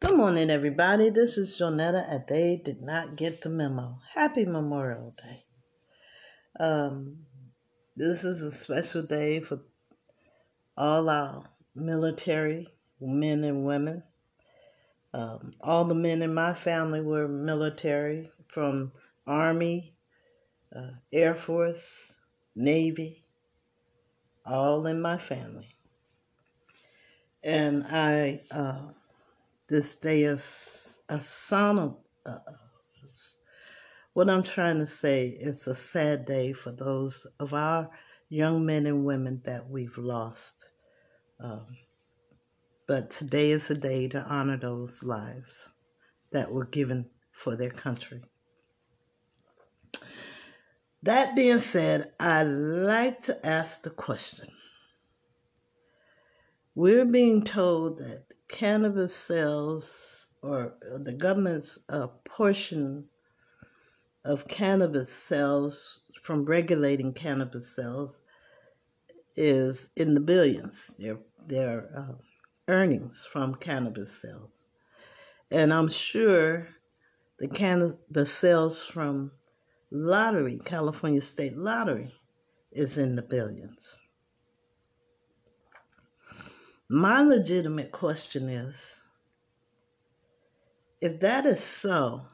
Good morning, everybody. This is Jonetta, and they did not get the memo. Happy Memorial Day. Um, this is a special day for all our military men and women. Um, all the men in my family were military, from Army, uh, Air Force, Navy, all in my family. And I. Uh, this day is a son of. Uh, what I'm trying to say it's a sad day for those of our young men and women that we've lost. Um, but today is a day to honor those lives that were given for their country. That being said, I like to ask the question. We're being told that cannabis sales or the government's uh, portion of cannabis sales from regulating cannabis sales is in the billions. Their their uh, earnings from cannabis sales, and I'm sure the can the sales from lottery, California State Lottery, is in the billions. My legitimate question is if that is so,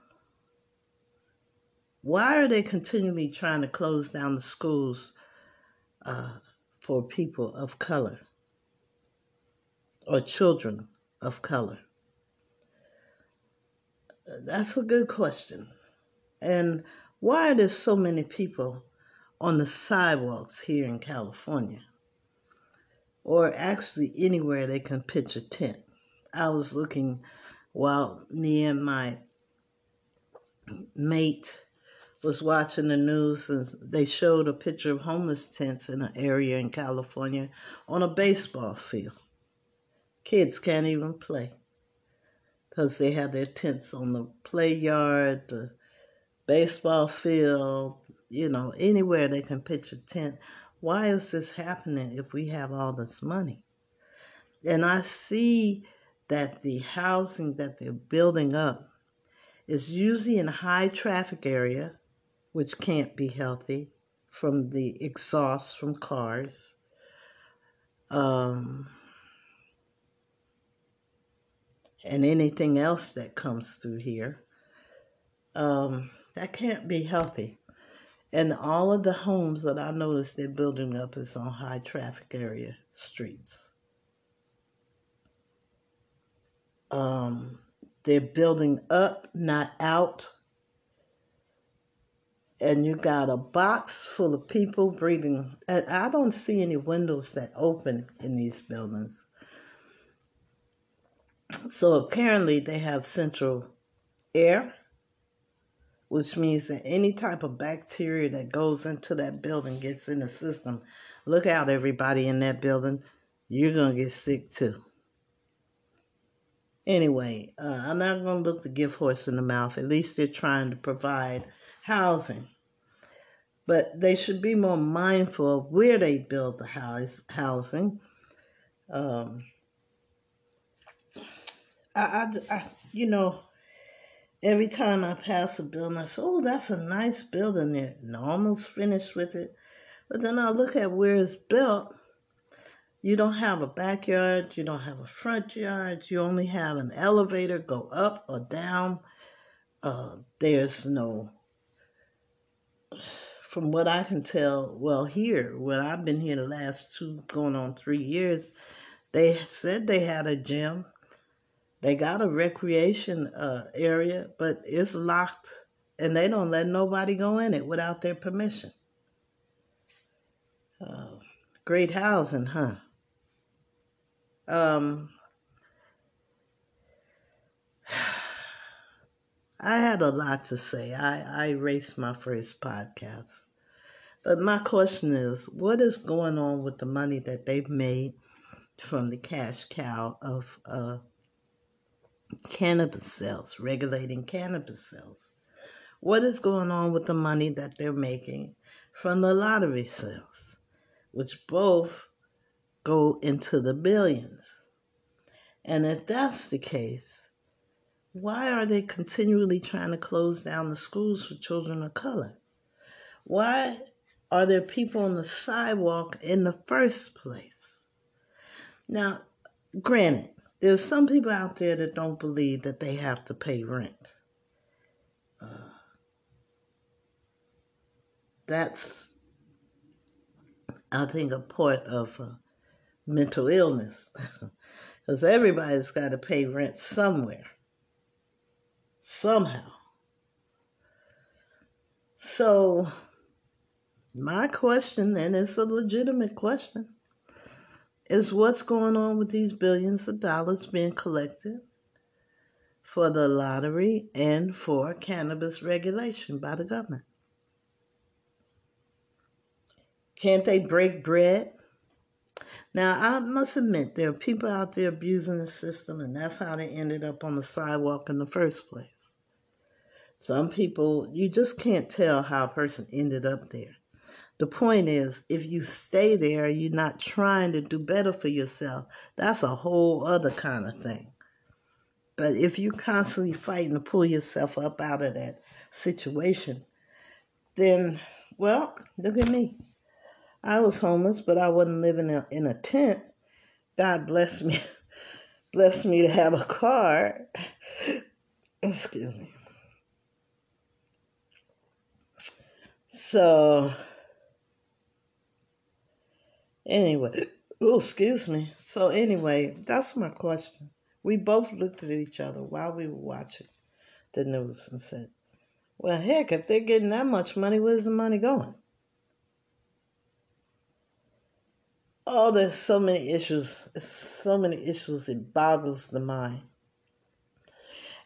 why are they continually trying to close down the schools uh, for people of color or children of color? That's a good question. And why are there so many people on the sidewalks here in California? Or actually anywhere they can pitch a tent. I was looking while me and my mate was watching the news and they showed a picture of homeless tents in an area in California on a baseball field. Kids can't even play because they have their tents on the play yard, the baseball field, you know, anywhere they can pitch a tent why is this happening if we have all this money? And I see that the housing that they're building up is usually in a high traffic area, which can't be healthy from the exhaust from cars. Um, and anything else that comes through here. Um, that can't be healthy. And all of the homes that I noticed they're building up is on high traffic area streets. Um, they're building up, not out. And you got a box full of people breathing. And I don't see any windows that open in these buildings. So apparently they have central air which means that any type of bacteria that goes into that building gets in the system. Look out, everybody in that building. You're going to get sick too. Anyway, uh, I'm not going to look the gift horse in the mouth. At least they're trying to provide housing. But they should be more mindful of where they build the house, housing. Um, I, I, I, you know, every time I pass a building, I say, oh, that's a nice building there. And almost finished with it. But then I look at where it's built. You don't have a backyard, you don't have a front yard, you only have an elevator go up or down. Uh, there's no, from what I can tell, well, here, when I've been here the last two, going on three years, they said they had a gym they got a recreation uh, area, but it's locked and they don't let nobody go in it without their permission. Uh, great housing, huh? Um, I had a lot to say. I, I raced my first podcast. But my question is what is going on with the money that they've made from the cash cow of uh, cannabis sales, regulating cannabis sales. What is going on with the money that they're making from the lottery sales, which both go into the billions? And if that's the case, why are they continually trying to close down the schools for children of color? Why are there people on the sidewalk in the first place? Now, granted, there's some people out there that don't believe that they have to pay rent. Uh, that's, I think, a part of uh, mental illness. Because everybody's got to pay rent somewhere, somehow. So, my question, and it's a legitimate question, is what's going on with these billions of dollars being collected for the lottery and for cannabis regulation by the government? Can't they break bread? Now, I must admit, there are people out there abusing the system, and that's how they ended up on the sidewalk in the first place. Some people, you just can't tell how a person ended up there. The point is, if you stay there, you're not trying to do better for yourself. That's a whole other kind of thing. But if you're constantly fighting to pull yourself up out of that situation, then, well, look at me. I was homeless, but I wasn't living in a tent. God bless me, bless me to have a car. Excuse me. So, anyway, oh, excuse me. So, anyway, that's my question. We both looked at each other while we were watching the news and said, well, heck, if they're getting that much money, where's the money going? Oh, there's so many issues. So many issues. It boggles the mind.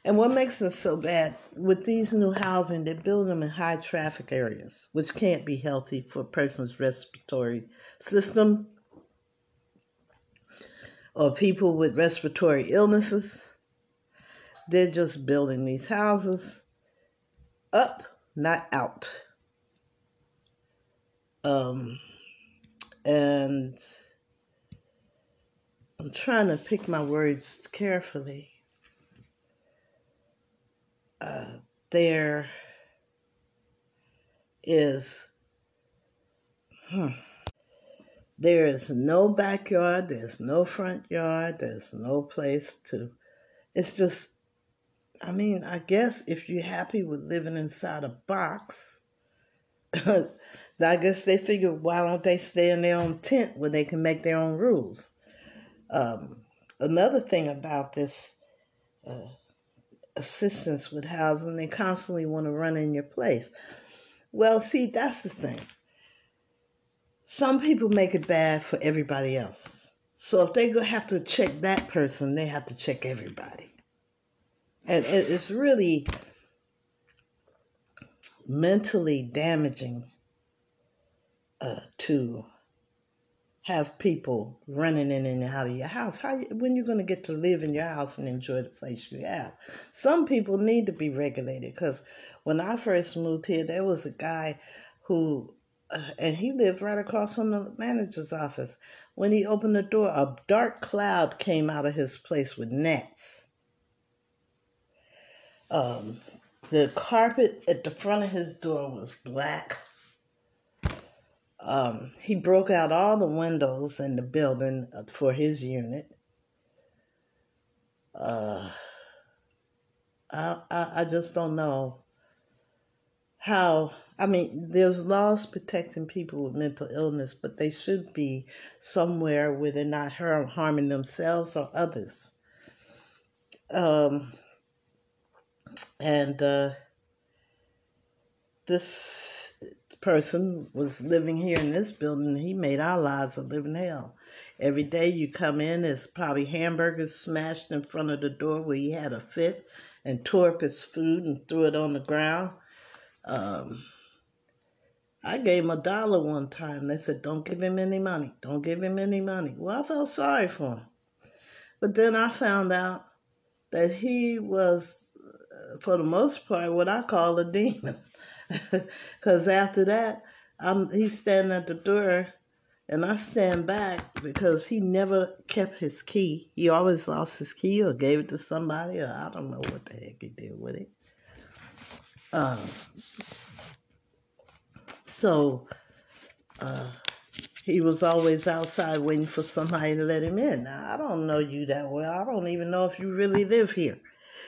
And what makes it so bad with these new housing, they're building them in high traffic areas, which can't be healthy for a person's respiratory system or people with respiratory illnesses. They're just building these houses up, not out. Um, and I'm trying to pick my words carefully. Uh, there is, hmm, there is no backyard, there's no front yard, there's no place to, it's just, I mean, I guess if you're happy with living inside a box, I guess they figure why don't they stay in their own tent where they can make their own rules? Um, another thing about this uh, assistance with housing, they constantly want to run in your place. Well, see, that's the thing. Some people make it bad for everybody else. So if they have to check that person, they have to check everybody. And it's really mentally damaging uh, to have people running in and out of your house. How when you're going to get to live in your house and enjoy the place you have? Some people need to be regulated because when I first moved here, there was a guy who, uh, and he lived right across from the manager's office. When he opened the door, a dark cloud came out of his place with nets. Um, the carpet at the front of his door was black um, he broke out all the windows in the building for his unit. Uh, I, I, I just don't know how. I mean, there's laws protecting people with mental illness, but they should be somewhere where they're not harming themselves or others. Um, and uh, this person was living here in this building, he made our lives a living hell. Every day you come in, there's probably hamburgers smashed in front of the door where he had a fit and tore up his food and threw it on the ground. Um, I gave him a dollar one time. They said, Don't give him any money. Don't give him any money. Well, I felt sorry for him. But then I found out that he was, uh, for the most part, what I call a demon. Because after that, I'm, he's standing at the door And I stand back because he never kept his key. He always lost his key or gave it to somebody, or I don't know what the heck he did with it. Uh, so uh, he was always outside waiting for somebody to let him in. Now, I don't know you that well. I don't even know if you really live here.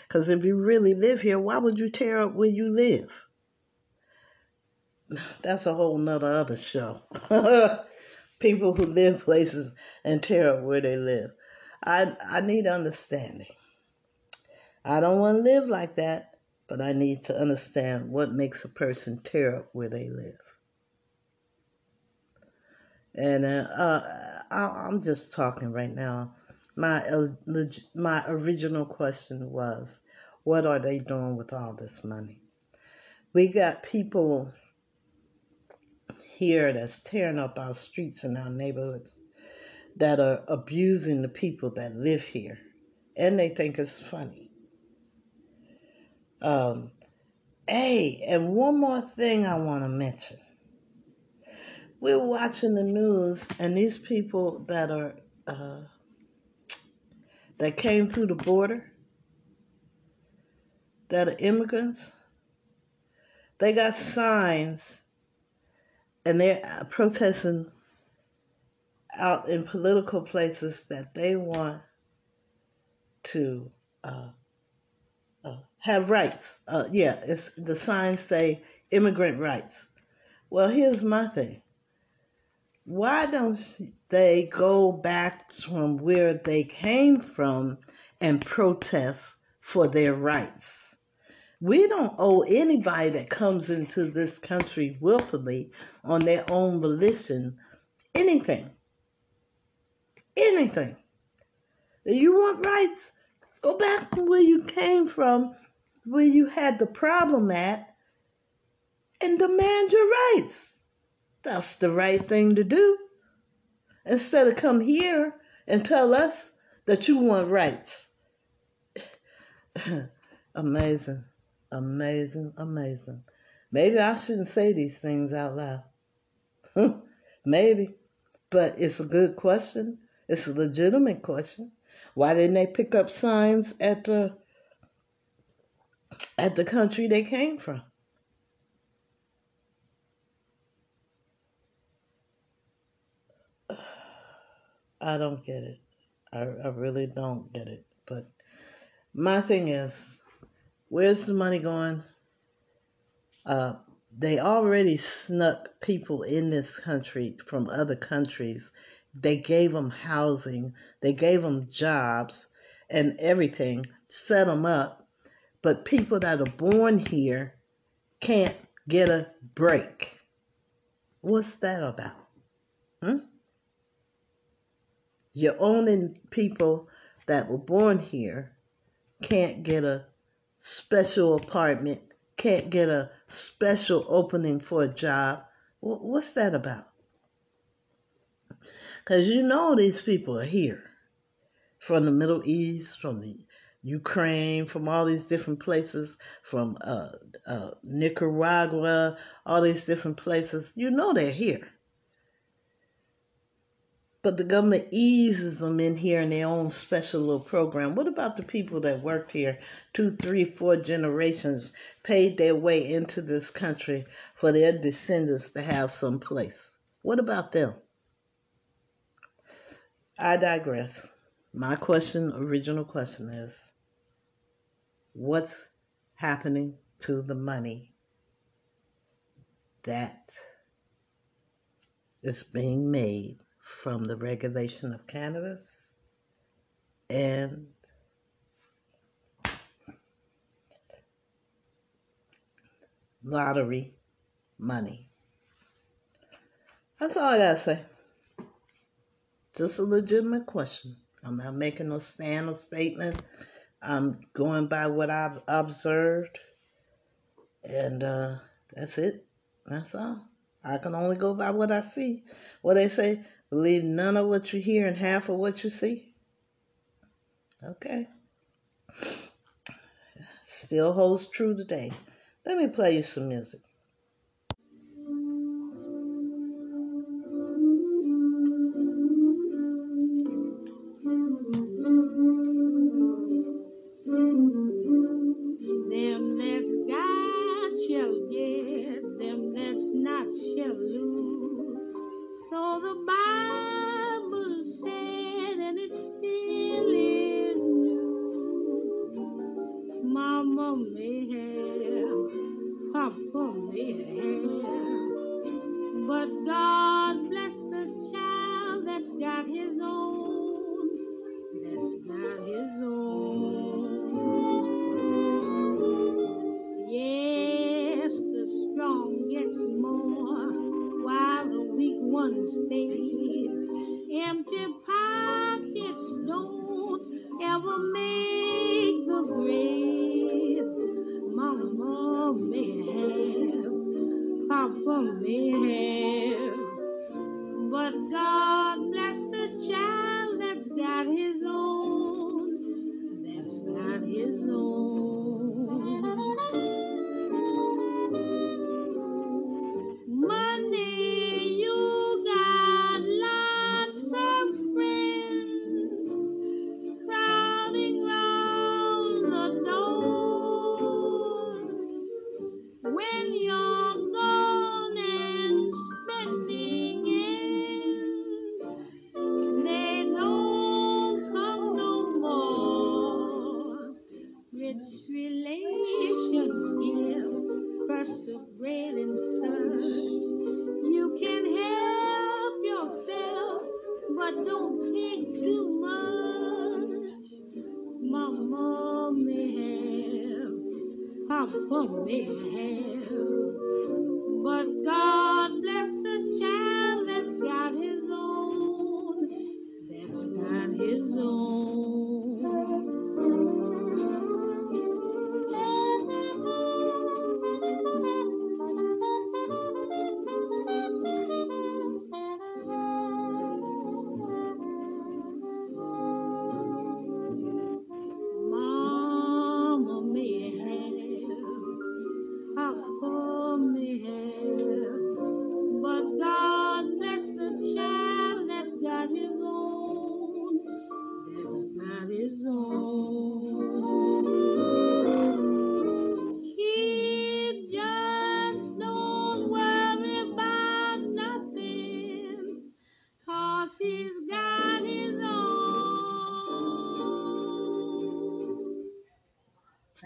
Because if you really live here, why would you tear up where you live? That's a whole nother other show. People who live places and tear up where they live. I I need understanding. I don't want to live like that, but I need to understand what makes a person tear up where they live. And uh, uh, I, am just talking right now. My my original question was, what are they doing with all this money? We got people here that's tearing up our streets and our neighborhoods that are abusing the people that live here, and they think it's funny. Um, hey, and one more thing I want to mention. We're watching the news, and these people that are uh, that came through the border, that are immigrants, they got signs and they're protesting out in political places that they want to uh, uh, have rights. Uh, yeah, it's the signs say immigrant rights. Well, here's my thing. Why don't they go back from where they came from and protest for their rights? We don't owe anybody that comes into this country willfully on their own volition anything. Anything. If you want rights, go back to where you came from, where you had the problem at, and demand your rights. That's the right thing to do. Instead of come here and tell us that you want rights. Amazing. Amazing, amazing. Maybe I shouldn't say these things out loud. Maybe. But it's a good question. It's a legitimate question. Why didn't they pick up signs at the at the country they came from? I don't get it. I, I really don't get it. But my thing is, Where's the money going? Uh, they already snuck people in this country from other countries. They gave them housing, they gave them jobs and everything, to set them up. But people that are born here can't get a break. What's that about? Hmm? You're owning people that were born here can't get a special apartment, can't get a special opening for a job. What's that about? Because you know these people are here from the Middle East, from the Ukraine, from all these different places, from uh, uh, Nicaragua, all these different places. You know they're here. But the government eases them in here in their own special little program. What about the people that worked here two, three, four generations, paid their way into this country for their descendants to have some place? What about them? I digress. My question, original question is what's happening to the money that is being made from the regulation of cannabis and lottery money. That's all I gotta say. Just a legitimate question. I'm not making no stand or statement. I'm going by what I've observed. And uh, that's it. That's all. I can only go by what I see. What they say, Believe none of what you hear and half of what you see. Okay. Still holds true today. Let me play you some music. So the man. Papa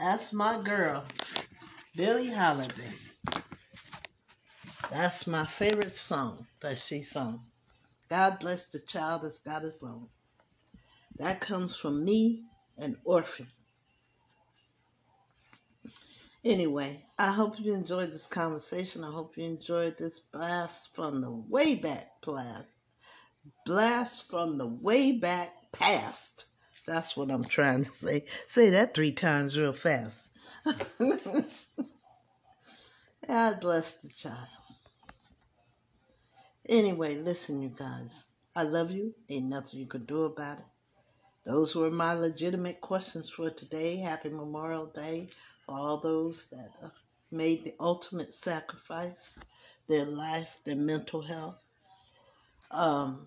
That's my girl, Billie Holiday. That's my favorite song that she sung. God bless the child that's got his own. That comes from me, an orphan. Anyway, I hope you enjoyed this conversation. I hope you enjoyed this blast from the way back blast. Blast from the way back past. That's what I'm trying to say. Say that three times real fast. God bless the child. Anyway, listen, you guys. I love you. Ain't nothing you can do about it. Those were my legitimate questions for today. Happy Memorial Day for all those that made the ultimate sacrifice, their life, their mental health. Um,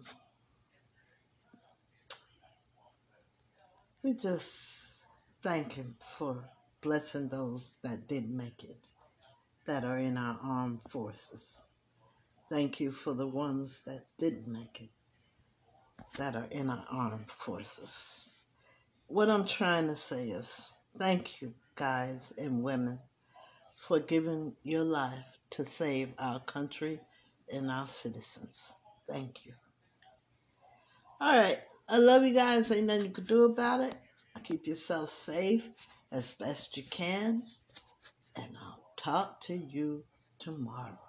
we just thank Him for blessing those that didn't make it, that are in our armed forces. Thank you for the ones that didn't make it, that are in our armed forces. What I'm trying to say is thank you, guys and women, for giving your life to save our country and our citizens. Thank you. All right. I love you guys. Ain't nothing you can do about it. Keep yourself safe as best you can. And I'll talk to you tomorrow.